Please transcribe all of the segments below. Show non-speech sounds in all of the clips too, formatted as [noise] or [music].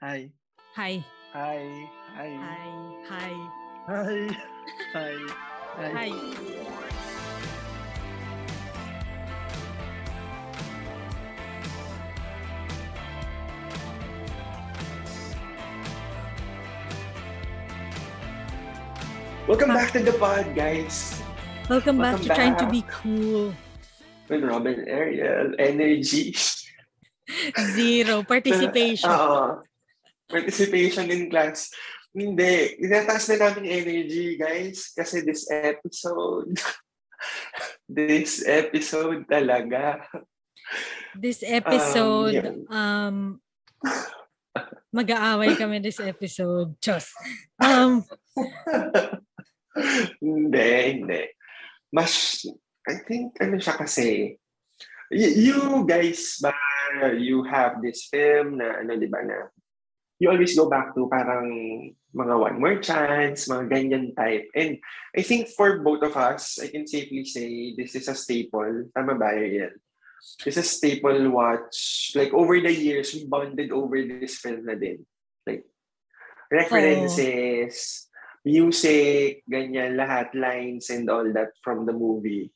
Hi. Hi. Hi. Hi. Hi. Hi. Hi. [laughs] Hi. Hi. Hi. Welcome back to the pod, guys. Welcome back Welcome to trying to be cool. With Robin Ariel, energy. [laughs] Zero [laughs] participation. Oo. Participation in class. Hindi. Inataas na namin energy, guys. Kasi this episode, [laughs] this episode talaga. This episode, yeah. um, mag-aaway kami this episode. Just. Um, [laughs] hindi, hindi. Mas, I think, ano siya kasi, you guys ba, you have this film na, ano, di ba, na you always go back to parang mga one more chance, mga ganyan type. And I think for both of us, I can safely say this is a staple. Tama ba, Ariel? This is a staple watch. Like, over the years, we bonded over this film na din. Like, references, music, ganyan, lahat, lines and all that from the movie.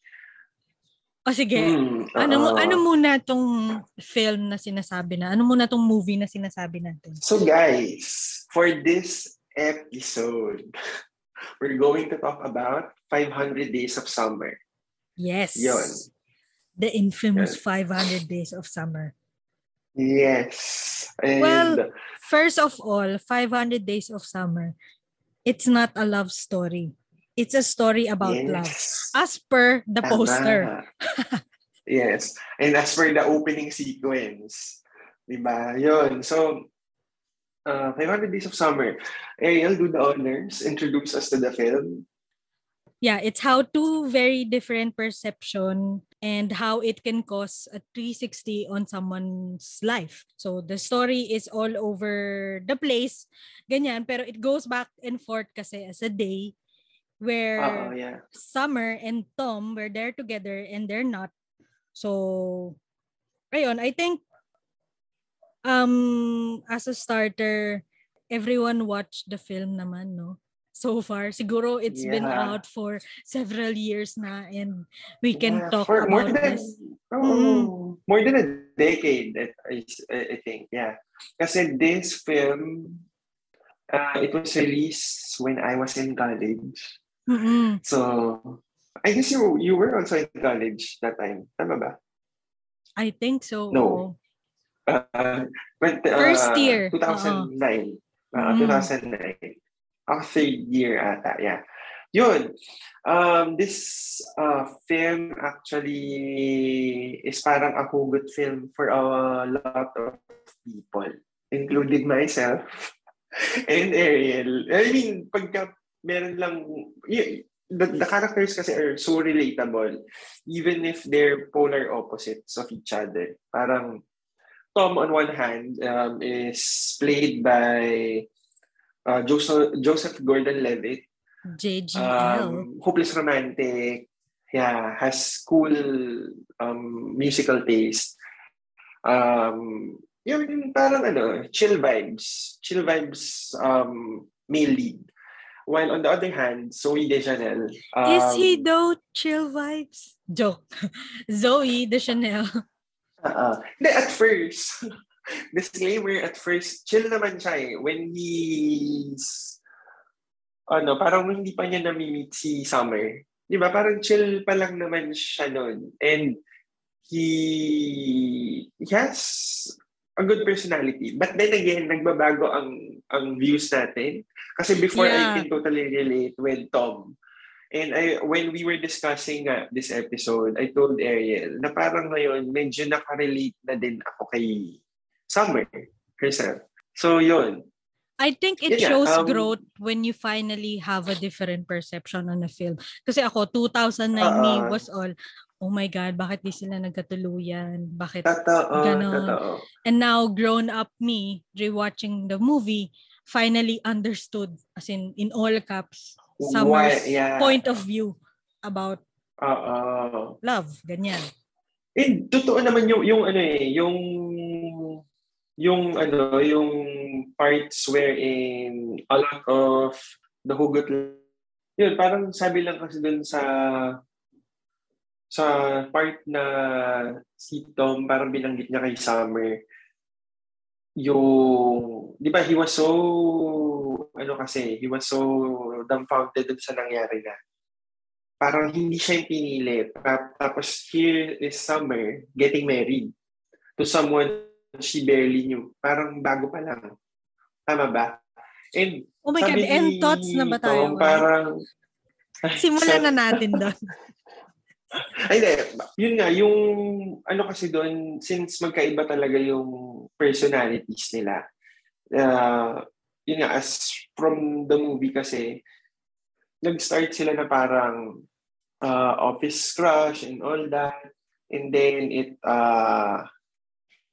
O sige, Hmm, ano, mo- ano muna tong film na sinasabi na? Ano muna tong movie na sinasabi natin? So guys, for this episode, [laughs] we're going to talk about 500 Days of Summer. Yes. Yun. The infamous Yan. 500 Days of Summer. Yes. And Well, First of all, 500 Days of Summer, it's not a love story. It's a story about yes. love. As per the Tama. poster. [laughs] yes. And as for the opening sequence, di ba? Yun. So, uh, 500 Days of Summer. Ariel, do the honors. Introduce us to the film. Yeah, it's how two very different perception and how it can cause a 360 on someone's life. So the story is all over the place. Ganyan, pero it goes back and forth kasi as a day where Oo, yeah. Summer and Tom were there together and they're not. So, ayun, I think um as a starter, everyone watched the film naman, no? So far, siguro it's been Yeah. out for several years na and we can Yeah, talk for more about than, this. oo, Mm. more than a decade, I- I think, yeah. Kasi this film, uh, it was released when I was in college. Mm-mm. So, I guess you you were also in college that time. Tama ba? I think so. No. Uh, but, uh, First year, 2009. Uh, Mm. 2009. Ako third year ata, yeah. Yun. Um, this uh, film actually is parang a hugot film for a lot of people, including myself [laughs] and Ariel. I mean, pagka meron lang, y- the, the characters kasi are so relatable, even if they're polar opposites of each other. Parang Tom, on one hand, um, is played by uh, Joseph, Joseph Gordon-Levitt, JGL. um, hopeless romantic, yeah, has cool um, musical taste. Um, yun, parang ano, chill vibes. Chill vibes um, male lead. While on the other hand, Zoe Deschanel. Um, Is he though chill vibes? Joke. [laughs] Zoe de Chanel. Uh, hindi, at first, [laughs] disclaimer, at first, chill naman siya eh. When he's, ano, parang hindi pa niya nami-meet si Summer. Di ba? Parang chill pa lang naman siya nun. And he, he has a good personality. But then again, nagbabago ang ang views natin. Kasi before, Yeah. I can totally relate with Tom. And I, when we were discussing nga this episode, I told Ariel na parang ngayon, medyo nakarelate na din ako kay Summer herself. So, yun. I think it nga, shows um, growth when you finally have a different perception on a film. Kasi ako, 2009 me Oo. was all, oh my God, bakit di sila nagkatuluyan? Bakit? Totoo, Ganon. totoo. And now, grown up me, rewatching the movie, finally understood, as in, in all caps, Summer's Why- yeah. point of view about Oo. love. Ganyan. And totoo naman yung, yung ano eh, yung yung ano, yung parts wherein a lot of the hugot yun, parang sabi lang kasi dun sa sa part na si Tom, parang binanggit niya kay Summer, yung, di ba, he was so, ano kasi, he was so dumbfounded dun sa nangyari na. Parang hindi siya yung pinili. Tapos here is Summer getting married to someone she barely knew. Parang bago pa lang. Tama ba? And oh my God, end thoughts na ba tayo? Tom, parang... Simulan na natin [laughs] doon. Ay, hindi. Yun nga, yung ano kasi doon, since magkaiba talaga yung personalities nila, uh, yun nga, as from the movie kasi, nag-start sila na parang uh, office crush and all that. And then it uh,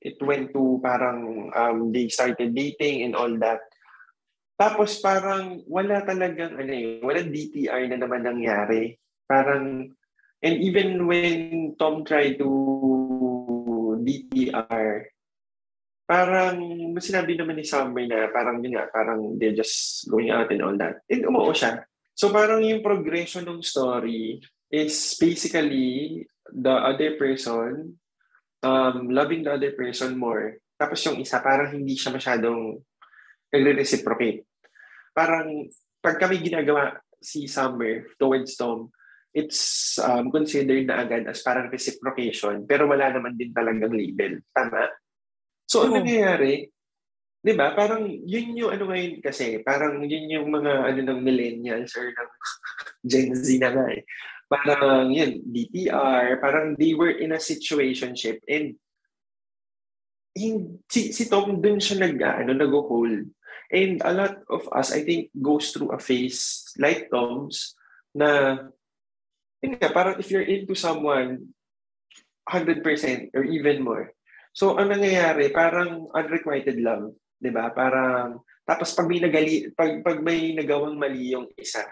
it went to parang um, they started dating and all that. Tapos parang wala talagang ano eh, wala DTR na naman nangyari. Parang And even when Tom tried to DTR, parang sinabi naman ni Summer na parang yun nga, parang they're just going out and all that. And umuo siya. So parang yung progression ng story is basically the other person um, loving the other person more. Tapos yung isa, parang hindi siya masyadong nagre-reciprocate. Parang pag kami ginagawa si Summer towards Tom, it's um, considered na agad as parang reciprocation pero wala naman din talagang label. Tama? So, ano oh. nangyayari? Di ba? Parang yun yung ano ngayon kasi, parang yun yung mga ano ng millennials or ng [laughs] Gen Z na nga eh. Parang yun, DTR, parang they were in a situationship and si, si Tom dun siya nag, ano, nag-hold. And a lot of us, I think, goes through a phase like Tom's na yun nga, parang if you're into someone 100% or even more, so ang nangyayari, parang unrequited love, di ba? Parang, tapos pag may, nagali, pag, pag may nagawang mali yung isa,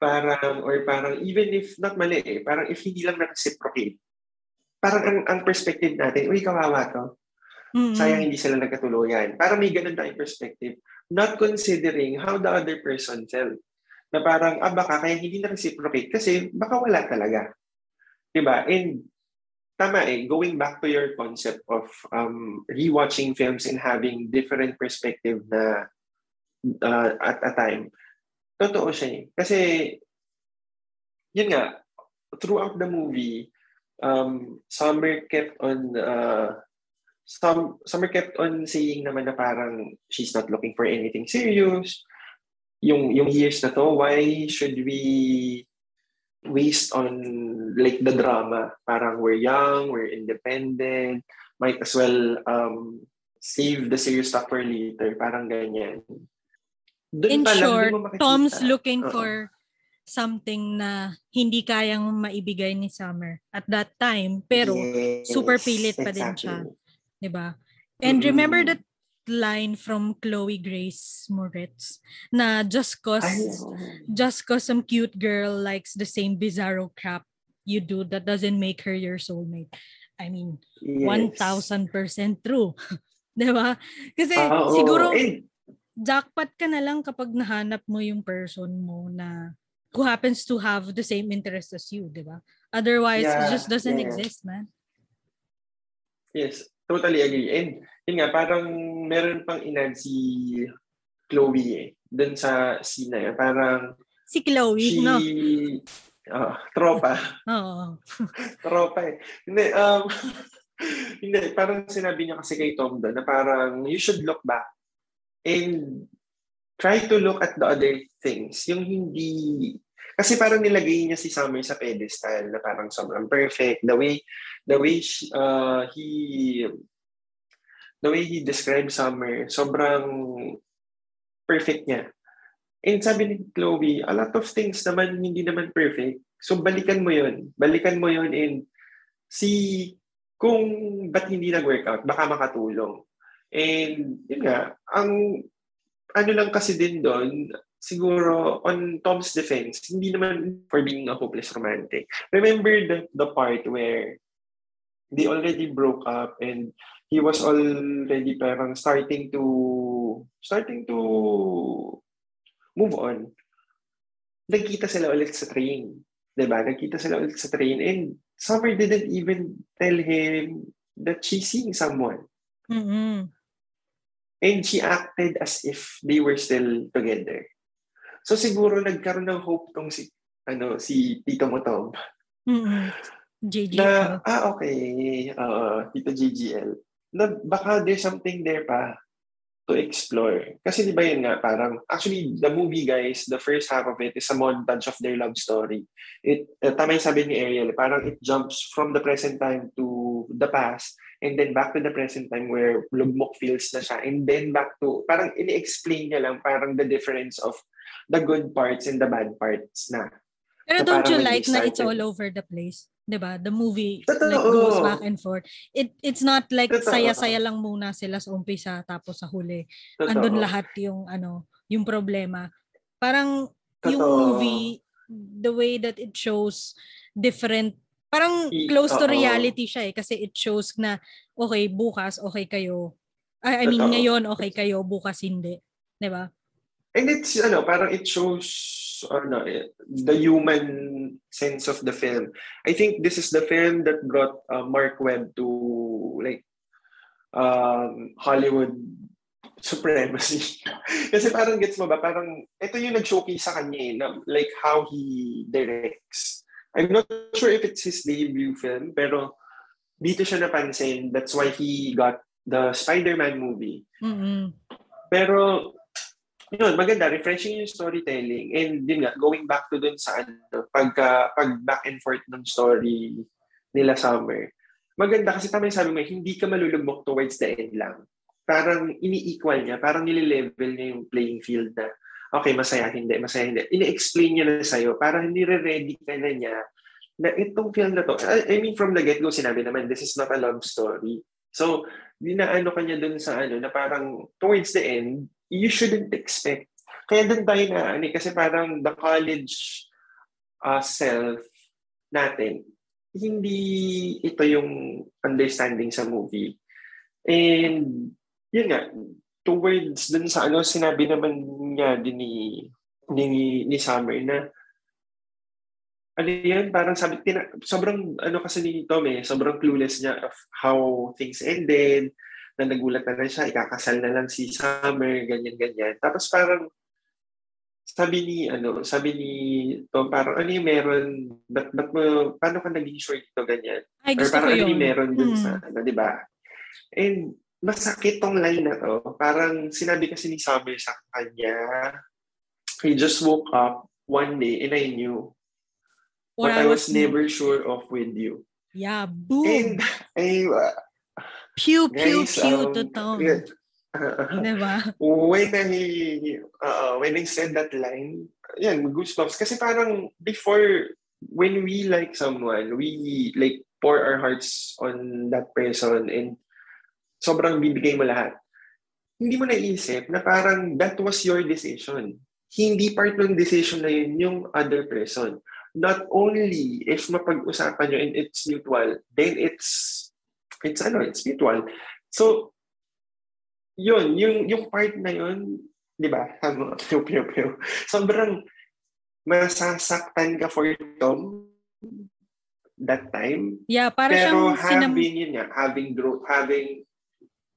parang, or parang, even if not mali eh, parang if hindi lang na-reciprocate, parang ang, ang perspective natin, uy, kawawa to. Mm-hmm. Sayang hindi sila nagkatuluyan. Parang may ganun tayong perspective. Not considering how the other person felt na parang, ah baka kaya hindi na reciprocate kasi baka wala talaga. Diba? And tama eh, going back to your concept of um, rewatching films and having different perspective na uh, at a time, totoo siya eh. Kasi, yun nga, throughout the movie, um, Summer kept on uh, some Summer kept on saying naman na parang she's not looking for anything serious yung yung years na to, why should we waste on like the drama? Parang we're young, we're independent, might as well um, save the serious stuff for later. Parang ganyan. Dun In short, Tom's looking Uh-oh. for something na hindi kayang maibigay ni Summer at that time, pero yes, super pilit pa exactly. din siya. 'Di ba? And mm-hmm. remember that line from Chloe Grace Moretz na just cause just cause some cute girl likes the same bizarro crap you do that doesn't make her your soulmate. I mean, yes. 1000% true. [laughs] 'Di ba? Kasi uh, siguro eh. jackpot ka na lang kapag nahanap mo yung person mo na who happens to have the same interest as you, 'di ba? Otherwise, yeah, it just doesn't yeah. exist, man. Yes, totally agree. And yun nga, parang meron pang inad si Chloe eh. Doon sa scene na yun. Parang Si Chloe, she, no? Uh, tropa. Oo. [laughs] tropa eh. Hindi, um, [laughs] hindi, parang sinabi niya kasi kay Tom doon na parang you should look back and try to look at the other things. Yung hindi kasi parang nilagay niya si Summer sa pedestal na parang sobrang perfect. The way the way she, uh, he the way he described Summer, sobrang perfect niya. And sabi ni Chloe, a lot of things naman hindi naman perfect. So balikan mo yun. Balikan mo yun and see kung ba't hindi nag-workout, baka makatulong. And yun nga, ang ano lang kasi din doon, siguro on Tom's defense, hindi naman for being a hopeless romantic. Remember the, the part where they already broke up and he was already parang starting to starting to move on. Nagkita sila ulit sa train. 'Di ba? Nagkita sila ulit sa train and Summer didn't even tell him that she's seeing someone. Mm-hmm. And she acted as if they were still together. So siguro nagkaroon ng hope tong si ano si Tito Motom. Mm-hmm. JGL. Na, ah, okay. Uh, Tito JGL. Na baka there's something there pa to explore. Kasi di ba yun nga, parang, actually, the movie, guys, the first half of it is a montage of their love story. It, uh, tama yung sabi ni Ariel, parang it jumps from the present time to the past, and then back to the present time where lugmok feels na siya, and then back to, parang ini-explain niya lang parang the difference of the good parts and the bad parts na. Pero don't you like na it's all over the place? 'di ba? The movie Totoo. like goes back and forth. It it's not like Totoo. saya-saya lang muna sila sa umpisa tapos sa huli. Totoo. Andun lahat yung ano, yung problema. Parang yung Totoo. movie the way that it shows different parang close to reality siya eh kasi it shows na okay bukas okay kayo. I, I mean Totoo. ngayon okay kayo, bukas hindi. 'Di ba? And it's, ano, parang it shows ano, eh, the human sense of the film. I think this is the film that brought uh, Mark Webb to like um, Hollywood supremacy. [laughs] Kasi parang gets mo ba, parang ito yung nag-showcase sa kanya eh, na, like how he directs. I'm not sure if it's his debut film, pero dito siya napansin. That's why he got the Spider-Man movie. Mm. Pero yun, maganda, refreshing yung storytelling. And yun nga, going back to dun sa ano, pagka, pag back and forth ng story nila Summer. Maganda kasi tama yung sabi mo, hindi ka malulugmok towards the end lang. Parang ini-equal niya, parang nililevel niya yung playing field na, okay, masaya, hindi, masaya, hindi. Ini-explain niya na sa'yo, para hindi ready ka na niya na itong film na to, I I mean, from the get-go, sinabi naman, this is not a love story. So, dinaano ka niya dun sa ano, na parang towards the end, you shouldn't expect. Kaya dun tayo na, ano, kasi parang the college uh, self natin, hindi ito yung understanding sa movie. And, yun nga, towards dun sa ano, sinabi naman niya din ni, ni, ni Summer na, ano yan, parang sabi, tina, sobrang, ano kasi ni Tom eh, sobrang clueless niya of how things ended, na nagulat na lang siya, ikakasal na lang si Summer, ganyan-ganyan. Tapos parang, sabi ni, ano, sabi ni Tom, parang, ano yung meron, ba't, ba't mo, paano ka naging sure dito, ganyan? Ay, Or parang, ano yun. yung meron dun Hmm. sa, ano, di ba? And, masakit tong line na to. Parang, sinabi kasi ni Summer sa kanya, he just woke up one day and I knew Or what I was never sure of with you. Yeah, boom. And, ay, uh, pew, pew, guys, pew um, to Tom. yeah. [laughs] Diba? when I, uh, when I said that line, yan, goosebumps. Kasi parang before, when we like someone, we like pour our hearts on that person and sobrang bibigay mo lahat. Hindi mo naisip na parang that was your decision. Hindi part ng decision na yun yung other person. Not only if mapag-usapan nyo and it's mutual, then it's it's ano, it's mutual. So, yun, yung, yung part na yun, di ba? Pew, pew, pew. Sobrang masasaktan ka for Tom that time. Yeah, para Pero siyang sinam, having, yun nga, having growth, having,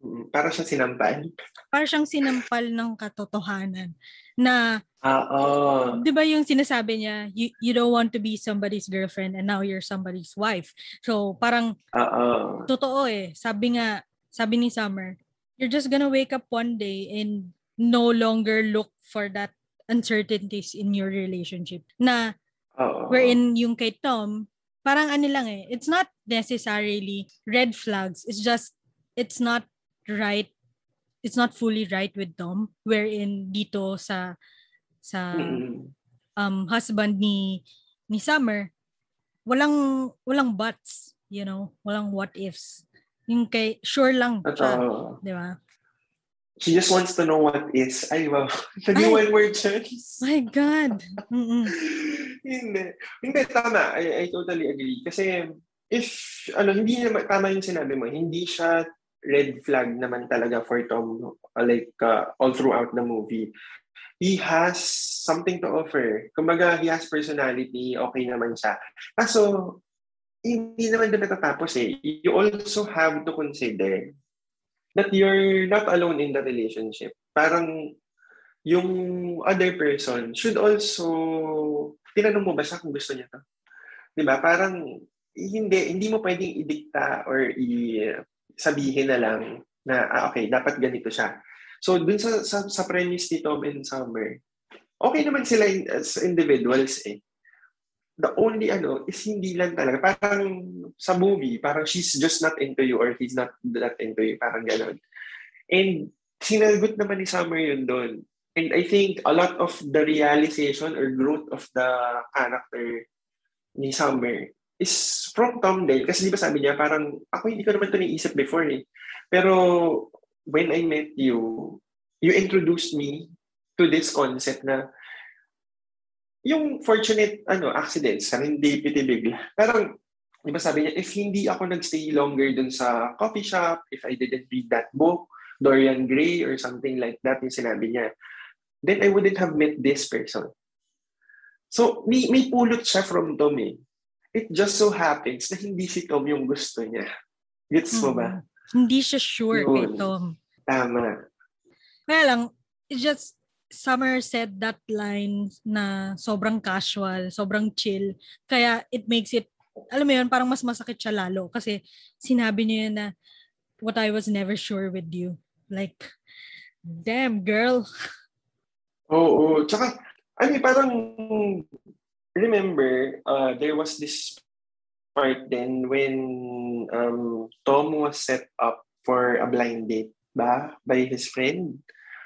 mm, para siya sinampal. para siyang sinampal ng katotohanan na Ah, oh. 'di ba yung sinasabi niya you, you don't want to be somebody's girlfriend and now you're somebody's wife. So parang Ah, oh. totoo eh. Sabi nga, sabi ni Summer, you're just gonna wake up one day and no longer look for that uncertainties in your relationship. Na Oo. wherein yung kay Tom, parang ano lang eh, it's not necessarily red flags. It's just, it's not right. It's not fully right with Tom. Wherein dito sa sa um husband ni ni Summer, walang walang buts, you know, walang what ifs. Yung kay sure lang siya, Totoo. di ba? She just wants to know what is. Ay, wow. [laughs] Naging one word choice. My God. [laughs] Hindi. Hindi, tama. I, I totally agree. Kasi, if, ano, hindi naman, tama yung sinabi mo, hindi siya red flag naman talaga for Tom like uh, all throughout the movie. He has something to offer. Kumbaga, he has personality, okay naman siya. Kaso, hindi naman doon natatapos eh. You also have to consider that you're not alone in the relationship. Parang yung other person should also, tinanong mo ba siya kung gusto niya to? Di ba? Parang hindi, hindi mo pwedeng idikta or i, sabihin na lang na, ah, okay, dapat ganito siya. So, dun sa, sa, sa premise ni Tom and Summer, okay naman sila in, as individuals eh. The only ano is hindi lang talaga. Parang sa movie, parang she's just not into you or he's not that into you. Parang gano'n. And sinagot naman ni Summer yun doon. And I think a lot of the realization or growth of the character ni Summer is from Tom din. Kasi di ba sabi niya, parang ako hindi ko naman ito naisip before eh. Pero when I met you, you introduced me to this concept na yung fortunate ano accidents, serendipity bigla. Parang, di ba sabi niya, if hindi ako nagstay longer dun sa coffee shop, if I didn't read that book, Dorian Gray or something like that, yung sinabi niya, then I wouldn't have met this person. So, may, may pulot siya from Tom eh. It just so happens na hindi si Tom yung gusto niya. Gets mo ba? Mm. Hindi siya sure Yun. kay Tom. Tama. Kaya lang, just, Summer said that line na sobrang casual, sobrang chill. Kaya it makes it, alam mo yun, parang mas masakit siya lalo. Kasi sinabi niya yun na, what I was never sure with you. Like, damn girl. Oo. Oh, Tsaka, ano eh, parang, remember, uh, there was this part then when um, Tom was set up for a blind date ba by his friend.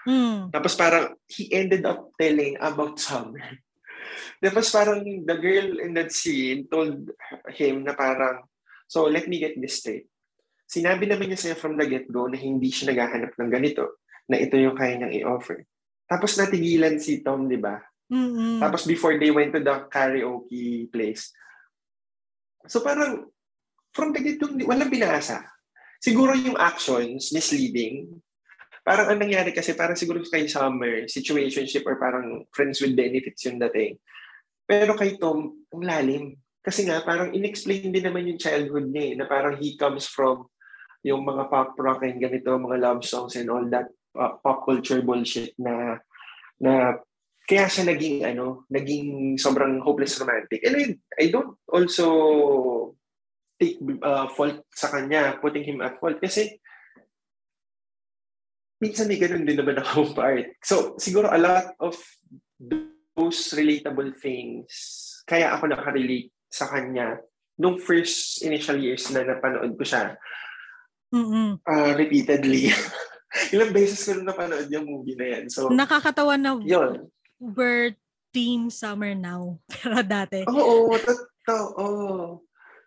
Hmm. Tapos parang he ended up telling about Summer. [laughs] Tapos parang the girl in that scene told him na parang, so let me get this straight. Sinabi naman niya sa'yo from the get-go na hindi siya naghahanap ng ganito, na ito yung kaya niyang i-offer. Tapos natigilan si Tom, di ba? Mm-mm. Tapos before they went to the karaoke place. So parang, from the get-go, walang pinasa. Siguro yung actions, misleading. Parang ang nangyari kasi, parang siguro kay Summer, situationship or parang friends with benefits yung dating. Pero kay Tom, ang lalim. Kasi nga, parang inexplain din naman yung childhood niya eh, na parang he comes from yung mga pop rock and ganito, mga love songs and all that uh, pop culture bullshit na na kaya siya naging ano, naging sobrang hopeless romantic. And I, I don't also take uh, fault sa kanya, putting him at fault kasi minsan may ganun din naman ako [laughs] part. So, siguro a lot of those relatable things, kaya ako nakarelate sa kanya nung first initial years na napanood ko siya Mm-mm. uh, repeatedly. [laughs] Ilang beses ko na napanood yung movie na yan. So, Nakakatawa na yun. We're team summer now. [laughs] Pero dati. Oo, totoo.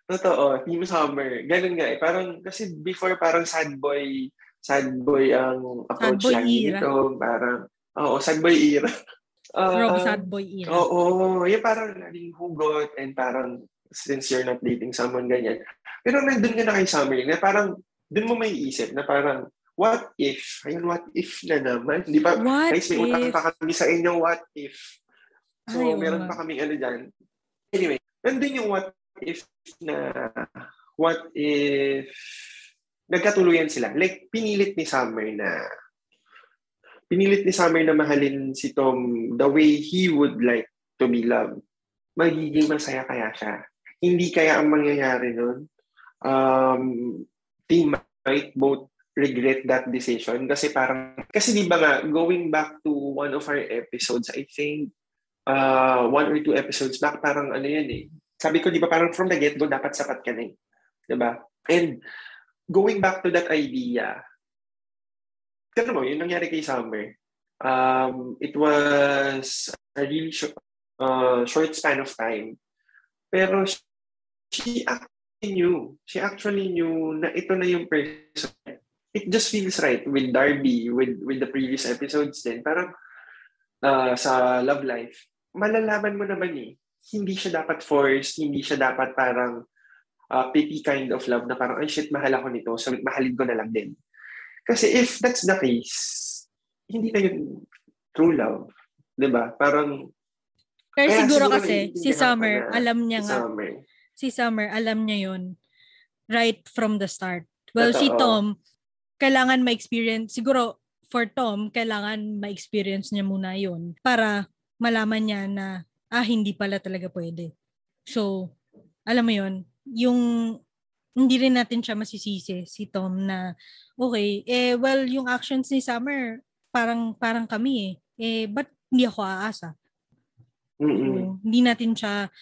Totoo, Team Summer. Ganun nga eh. Parang, kasi before parang sad boy, sad boy ang approach boy lagi era. nito. Parang, oo, sad boy era. [laughs] Ah, Rob sad boy era. Oo, yung parang naging hugot and parang since you're not dating someone, ganyan. Pero nandun ka na kay Summer, na parang, dun mo may isip na parang, what if? Ayun, what if na naman? Di ba? What Guys, may utang pa kami sa inyo, what if? So, Ay, meron pa kaming ano dyan. Anyway, nandun yung what if na, what if nagkatuluyan sila. Like, pinilit ni Summer na, pinilit ni Summer na mahalin si Tom the way he would like to be loved. Magiging masaya kaya siya. Hindi kaya ang mangyayari nun. Um, they might both regret that decision. Kasi parang kasi di ba nga going back to one of our episodes I think uh, one or two episodes back parang ano yan eh. Sabi ko di ba parang from the get-go dapat sapat ka na eh. Di ba? And going back to that idea ano mo yung nangyari kay Summer. Um, it was a really short, uh, short span of time. Pero she actually knew she actually knew na ito na yung person it just feels right with Darby, with with the previous episodes din. Parang uh, sa love life, malalaman mo naman eh, hindi siya dapat forced, hindi siya dapat parang uh, pity kind of love na parang, ay shit, mahal ako nito, so mahalin ko na lang din. Kasi if that's the case, hindi na yun true love. ba? Parang Pero Kaya siguro siguro kasi si Summer, na alam niya si nga, Summer. si Summer, alam niya yon right from the start. Well, si Totoo. Tom, kailangan ma-experience, siguro for Tom, kailangan ma-experience niya muna yon para malaman niya na, ah, hindi pala talaga pwede. So, alam mo yon yung hindi rin natin siya masisisi, si Tom, na okay, eh, well, yung actions ni Summer, parang, parang kami eh. Eh, ba't hindi ako aasa? Mm-mm. So, hindi natin siya,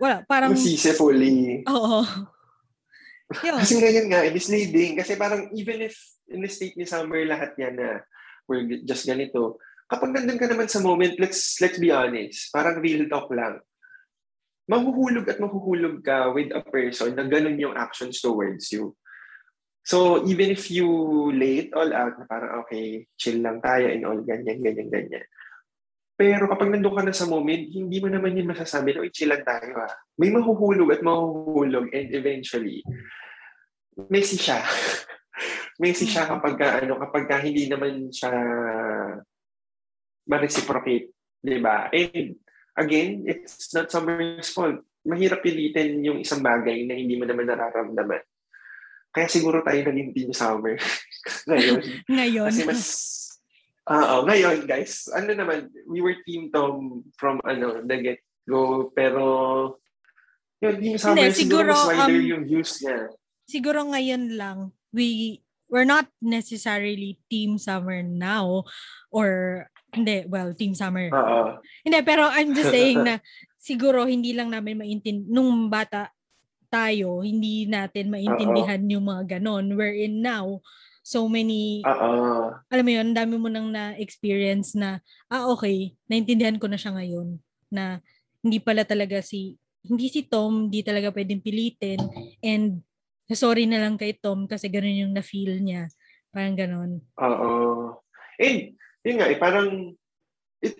wala, parang, Masisi fully. oo. Yun. Kasi ngayon nga, misleading. Kasi parang even if in the state ni Summer lahat yan na we're just ganito, kapag nandun ka naman sa moment, let's let's be honest, parang real talk lang. Mahuhulog at mahuhulog ka with a person na ganun yung actions towards you. So, even if you lay it all out, na parang, okay, chill lang tayo and all, ganyan, ganyan, ganyan. Pero kapag nandun ka na sa moment, hindi mo naman yun masasabi na, uy, chill lang tayo ah. May mahuhulog at mahuhulog and eventually, messy siya. [laughs] messy siya kapag ka, ano, kapag ka hindi naman siya ma-reciprocate. Di ba? And again, it's not someone's fault. Mahirap pilitin yung isang bagay na hindi mo naman nararamdaman. Kaya siguro tayo naging team summer [laughs] ngayon. Ngayon. Kasi mas [laughs] Oo, ngayon guys, ano naman, we were team Tom from ano, the get-go, pero yun, team summer, Hindi, siguro, siguro, mas wider um, yung views niya. siguro ngayon lang, we, we're not necessarily Team Summer now, or, hindi, well, Team Summer. Oo. Hindi, pero I'm just saying na, [laughs] siguro hindi lang namin maintindihan, nung bata tayo, hindi natin maintindihan yung mga ganon. Wherein now, so many, Oo. alam mo yun, dami mo nang na-experience na, ah, okay, naintindihan ko na siya ngayon, na hindi pala talaga si, hindi si Tom, hindi talaga pwedeng pilitin, and sorry na lang kay Tom kasi ganun yung na-feel niya. Parang ganon. Oo. And, yun nga, eh, parang, it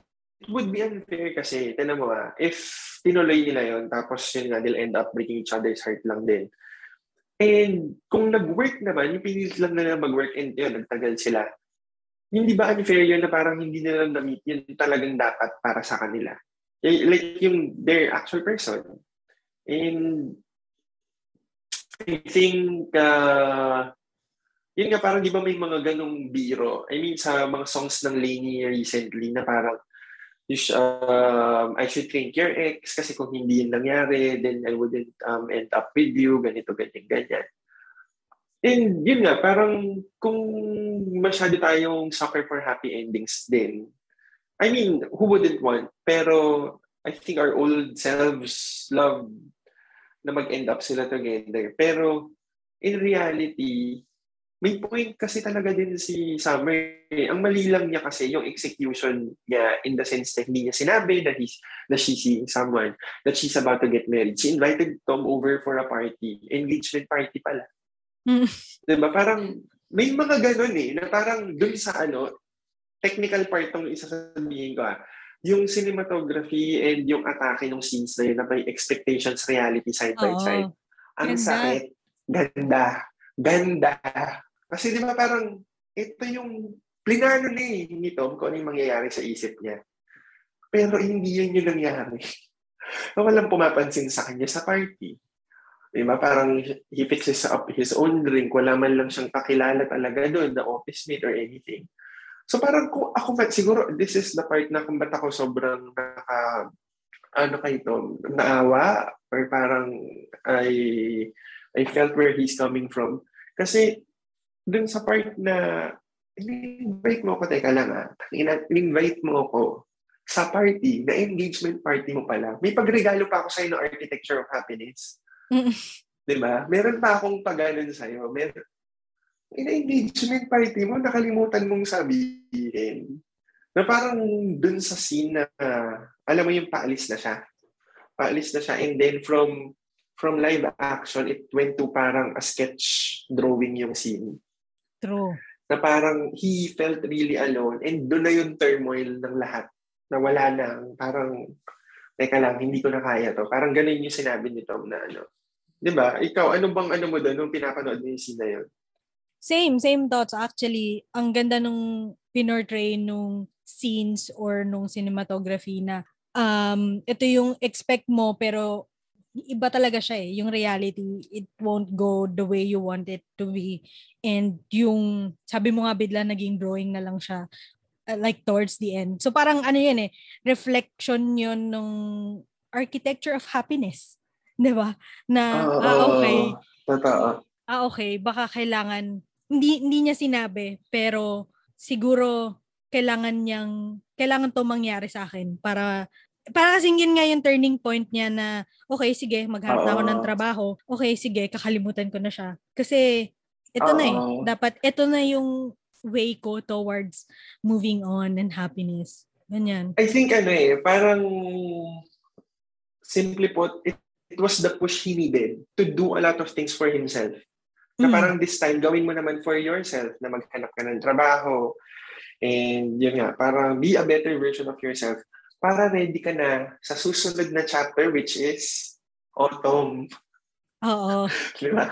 would be unfair kasi, tinan mo ah, if tinuloy nila yon tapos yun nga, they'll end up breaking each other's heart lang din. And kung nag-work naman, yung pinilit lang nila mag-work and yun, nagtagal sila. Hindi ba unfair yun na parang hindi nila na-meet yun talagang dapat para sa kanila? Eh, Like yung their actual person. And I think uh, yun nga parang di ba may mga ganong biro? I mean sa mga songs ng Lainey recently na parang you sh- um, I should thank your ex kasi kung hindi yun nangyari, then I wouldn't um, end up with you, ganito, ganyan, ganyan. And yun nga, parang kung masyado tayong sucker for happy endings din, I mean, who wouldn't want? Pero I think our old selves love na mag-end up sila together. Pero in reality, may point kasi talaga din si Summer. eh. Ang mali lang niya kasi yung execution niya in the sense that hindi niya sinabi that, he's, that she's seeing someone, that she's about to get married. She invited Tom over for a party. Engagement party pala. Mm. Diba? Parang may mga ganun eh, na parang dun sa ano, technical part ng isasabihin ko ah, yung cinematography and yung atake ng scenes na yun na may expectations, reality side by side. Ang Ganda. sakit. Ganda. Ganda. Kasi di ba parang ito yung plinano na eh ni Tom kung ano yung mangyayari sa isip niya. Pero hindi yun yung nangyari. [laughs] Walang pumapansin sa kanya sa party. Di ba? Parang he fixes up his own drink. Wala man lang siyang kakilala talaga doon, na office mate or anything. So parang kung ako, siguro this is the part na kung ba't ako sobrang naka, ano kay Tom, naawa or parang I, I felt where he's coming from. Kasi dun sa part na in-invite mo ako, teka lang ah, in-invite mo ako sa party, na engagement party mo pala. May pagregalo pa ako sa'yo ng Architecture of Happiness. Mm. Di ba? Meron pa akong paganon sa'yo. Meron. In-engagement party mo, nakalimutan mong sabihin na parang dun sa scene na, alam mo yung paalis na siya. Paalis na siya. And then from from live action, it went to parang a sketch drawing yung scene. True. Na parang he felt really alone. And doon na yung turmoil ng lahat. Na wala nang parang, teka lang, hindi ko na kaya to. Parang ganun yung sinabi ni Tom na ano, Di ba? Ikaw, ano bang ano mo doon nung pinapanood mo yung scene na yun? Same, same thoughts. Actually, ang ganda nung pinortray nung scenes or nung cinematography na um, ito yung expect mo pero iba talaga siya eh. Yung reality, it won't go the way you want it to be. And yung, sabi mo nga bigla naging drawing na lang siya uh, like towards the end. So parang ano yun eh, reflection yun nung architecture of happiness. [laughs] Di ba? Na, Oo, ah, okay. Totoo. Ah, okay. Baka kailangan, hindi, hindi niya sinabi, pero siguro kailangan niyang, kailangan to mangyari sa akin para para kasing yun nga yung turning point niya na, okay, sige, maghanap na ako ng trabaho. Okay, sige, kakalimutan ko na siya. Kasi, ito na eh. Dapat, ito na yung way ko towards moving on and happiness. Ganyan. I think ano eh, parang simply put, it, it was the push he needed to do a lot of things for himself. Na Mm. parang this time, gawin mo naman for yourself na maghanap ka ng trabaho. And yun nga, parang be a better version of yourself para ready ka na sa susunod na chapter which is autumn. Oo. [laughs] Di ba?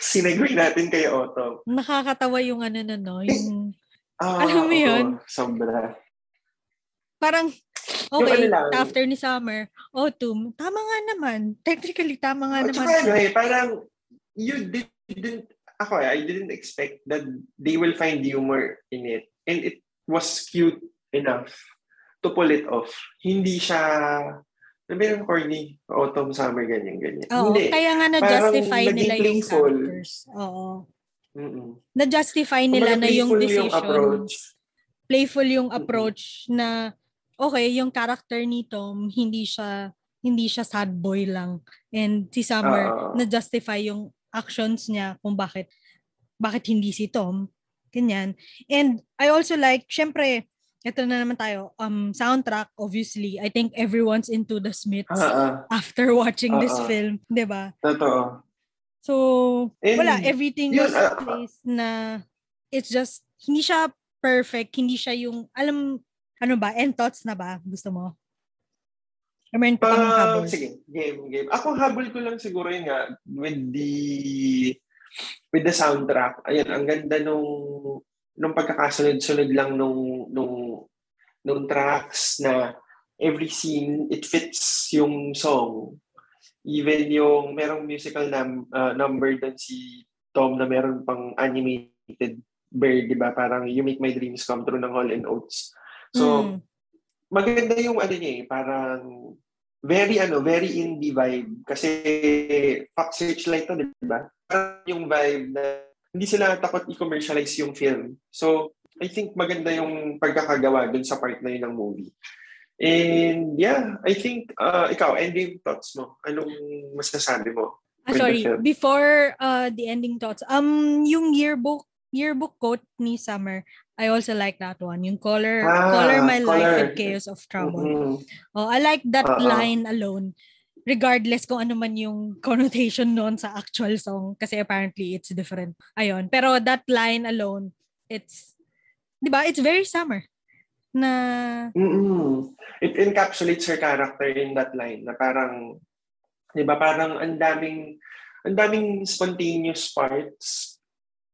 Sinegoy natin kay autumn. Nakakatawa yung ano na no, yung Ah, Alam mo yun? Sobra. parang okay, ano lang. after ni summer, autumn, tama nga naman. Technically, tama nga At naman. saka ano eh, parang you didn't, ako eh, I didn't expect that they will find humor in it. And it was cute enough to pull it off. Hindi siya, sabi ng corny, autumn, summer, ganyan, ganyan. Oo, Hindi. kaya nga na-justify Parang nila yung characters. Oo. Mm-mm. Na-justify nila na yung decision. approach. Playful yung approach na okay, yung character ni Tom hindi siya hindi siya sad boy lang. And si Summer Oo. na-justify yung actions niya kung bakit bakit hindi si Tom. Ganyan. And I also like, syempre, ito na naman tayo, um, soundtrack, obviously, I think everyone's into the Smiths Ah, ah, after watching this Oo. film, ba? totoo. So, And wala, everything yun, was ah, placed na it's just, hindi siya perfect, hindi siya yung, alam, ano ba, end thoughts na ba? Gusto mo? Ka pang Ah, habol? sige, game, game. Ako habol ko lang siguro yun nga with the with the soundtrack. Ayun, ang ganda nung nung pagkakasunod-sunod lang nung nung nung tracks na every scene it fits yung song. Even yung merong musical num, uh, number doon si Tom na meron pang animated bird, di ba? Parang You Make My Dreams Come True ng Hall and Oates. So, Mm. maganda yung ano niya eh, parang very ano, very indie vibe kasi Fox Searchlight to, di ba? Parang yung vibe na hindi sila takot i-commercialize yung film. So, I think maganda yung pagkakagawa dun sa part na yun ng movie. And yeah, I think, uh, ikaw, ending thoughts mo. Anong masasabi mo? Ah, sorry, before uh, the ending thoughts, um, yung yearbook, yearbook quote ni Summer, I also like that one. Yung color, Ah, color my life color. with chaos of trouble. Mm-mm. Oh, I like that Oo. line alone. Regardless kung ano man yung [laughs] connotation noon sa actual song kasi apparently it's different. Ayun. Pero that line alone, it's 'di ba? It's very summer na Mm-mm. It encapsulates her character in that line na parang, di ba, parang ang daming, ang daming spontaneous parts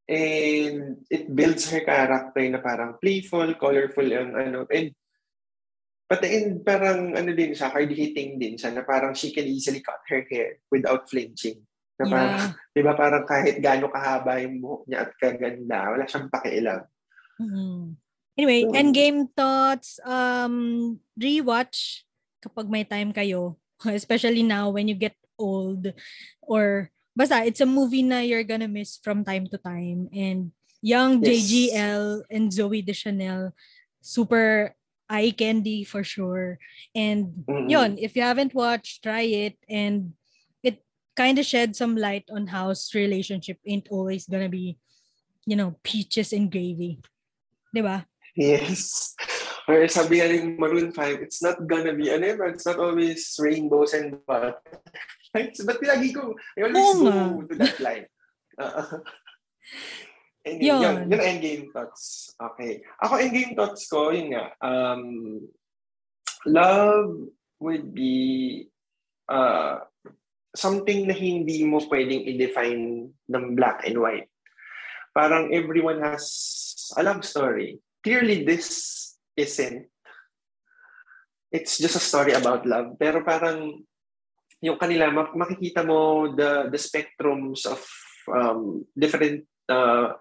and it builds her character na parang playful, colorful, and ano, and but the end, parang ano din siya, hard-hitting din siya na parang she can easily cut her hair without flinching. Na parang, yeah. di ba, parang kahit gaano kahaba yung buhok niya at kaganda, wala siyang pakialam. Mhm. Anyway, Mm. endgame thoughts, um, rewatch kapag may time kayo. [laughs] Especially now when you get old. Or, basta, it's a movie na you're gonna miss from time to time. And young Yes. JGL and Zoe Deschanel, super eye candy for sure. And Mm-mm. yun, if you haven't watched, try it. And it kind of shed some light on how relationship ain't always gonna be, you know, peaches and gravy. Di ba? Yes. Or sabi nga ng Maroon 5, it's not gonna be, ano yun, it's not always rainbows and butterflies. [laughs] Ba't lagi ko, I always go nga. to that line. [laughs] Uh, and Yun. yun, yun, endgame thoughts. Okay. Ako, endgame thoughts ko, yun nga, um, love would be, uh, something na hindi mo pwedeng i-define ng black and white. Parang everyone has a love story. Clearly, this isn't. It's just a story about love. Pero parang yung kanila, makikita mo the the spectrums of um, different uh,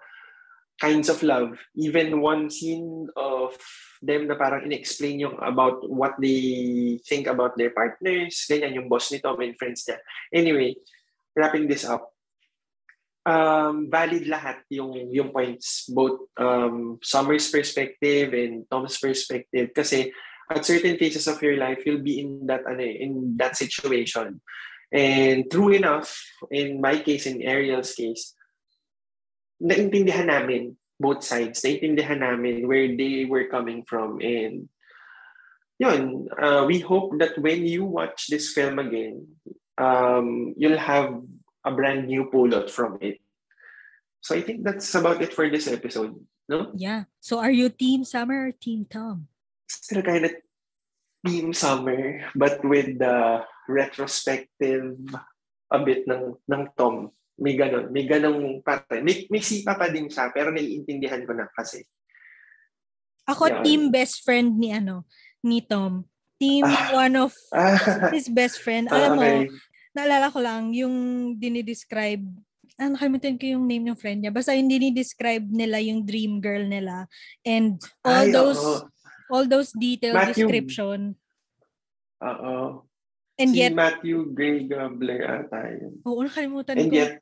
kinds of love. Even one scene of them na parang in-explain yung about what they think about their partners. Ganyan yung boss ni Tom and friends niya. Anyway, wrapping this up. Um, valid lahat yung yung points both um, Summer's perspective and Tom's perspective kasi at certain phases of your life you'll be in that ano, eh, in that situation and true enough in my case in Ariel's case naintindihan namin both sides. Naintindihan namin where they were coming from. And yun, uh, we hope that when you watch this film again, um, you'll have a brand new pulot from it. So I think that's about it for this episode. No? Yeah. So are you Team Summer or Team Tom? Still kind of Team Summer, but with the retrospective a bit ng, ng Tom. May ganun. May ganung pare. May, may sipa pa din siya, pero naiintindihan ko na kasi. Ako, Yan. team best friend ni ano, ni Tom. Team ah, one of ah, his best friend. [laughs] Alam okay. mo, naalala ko lang, yung dinidescribe, ah, nakalimutan ko yung name ng friend niya. Basta yung dinidescribe nila yung dream girl nila. And all Ay, those, oh. all those detailed Matthew, description. Oo. And si yet, Matthew Gray Gabler ata yun. Oo, nakalimutan and ko. Yet,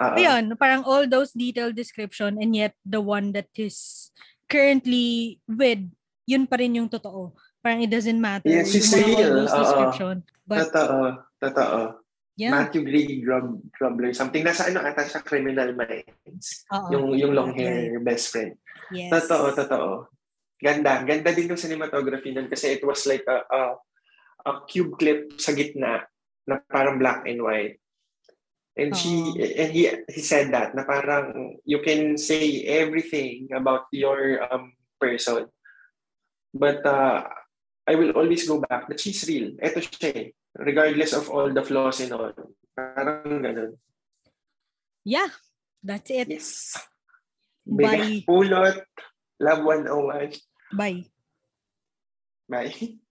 Uh-oh. Ayun, parang all those detailed description and yet the one that is currently with, yun pa rin yung totoo. Parang it doesn't matter. Yes, it's real. Those description. But, totoo. Totoo. Yeah. Matthew Gray Grub, Grubler. Something nasa ano ata sa Criminal Minds. Uh-oh. Yung, yung long hair best friend. Yes. Totoo, totoo. Ganda. Ganda din yung cinematography nun kasi it was like a, a, a cube clip sa gitna na parang black and white. And she and he he said that na parang you can say everything about your um person. But uh, I will always go back that she's real. Ito siya eh. Regardless of all the flaws and all. Parang ganun. Yeah. That's it. Yes. Bye. Pulot. Love 101. Bye. Bye. [laughs]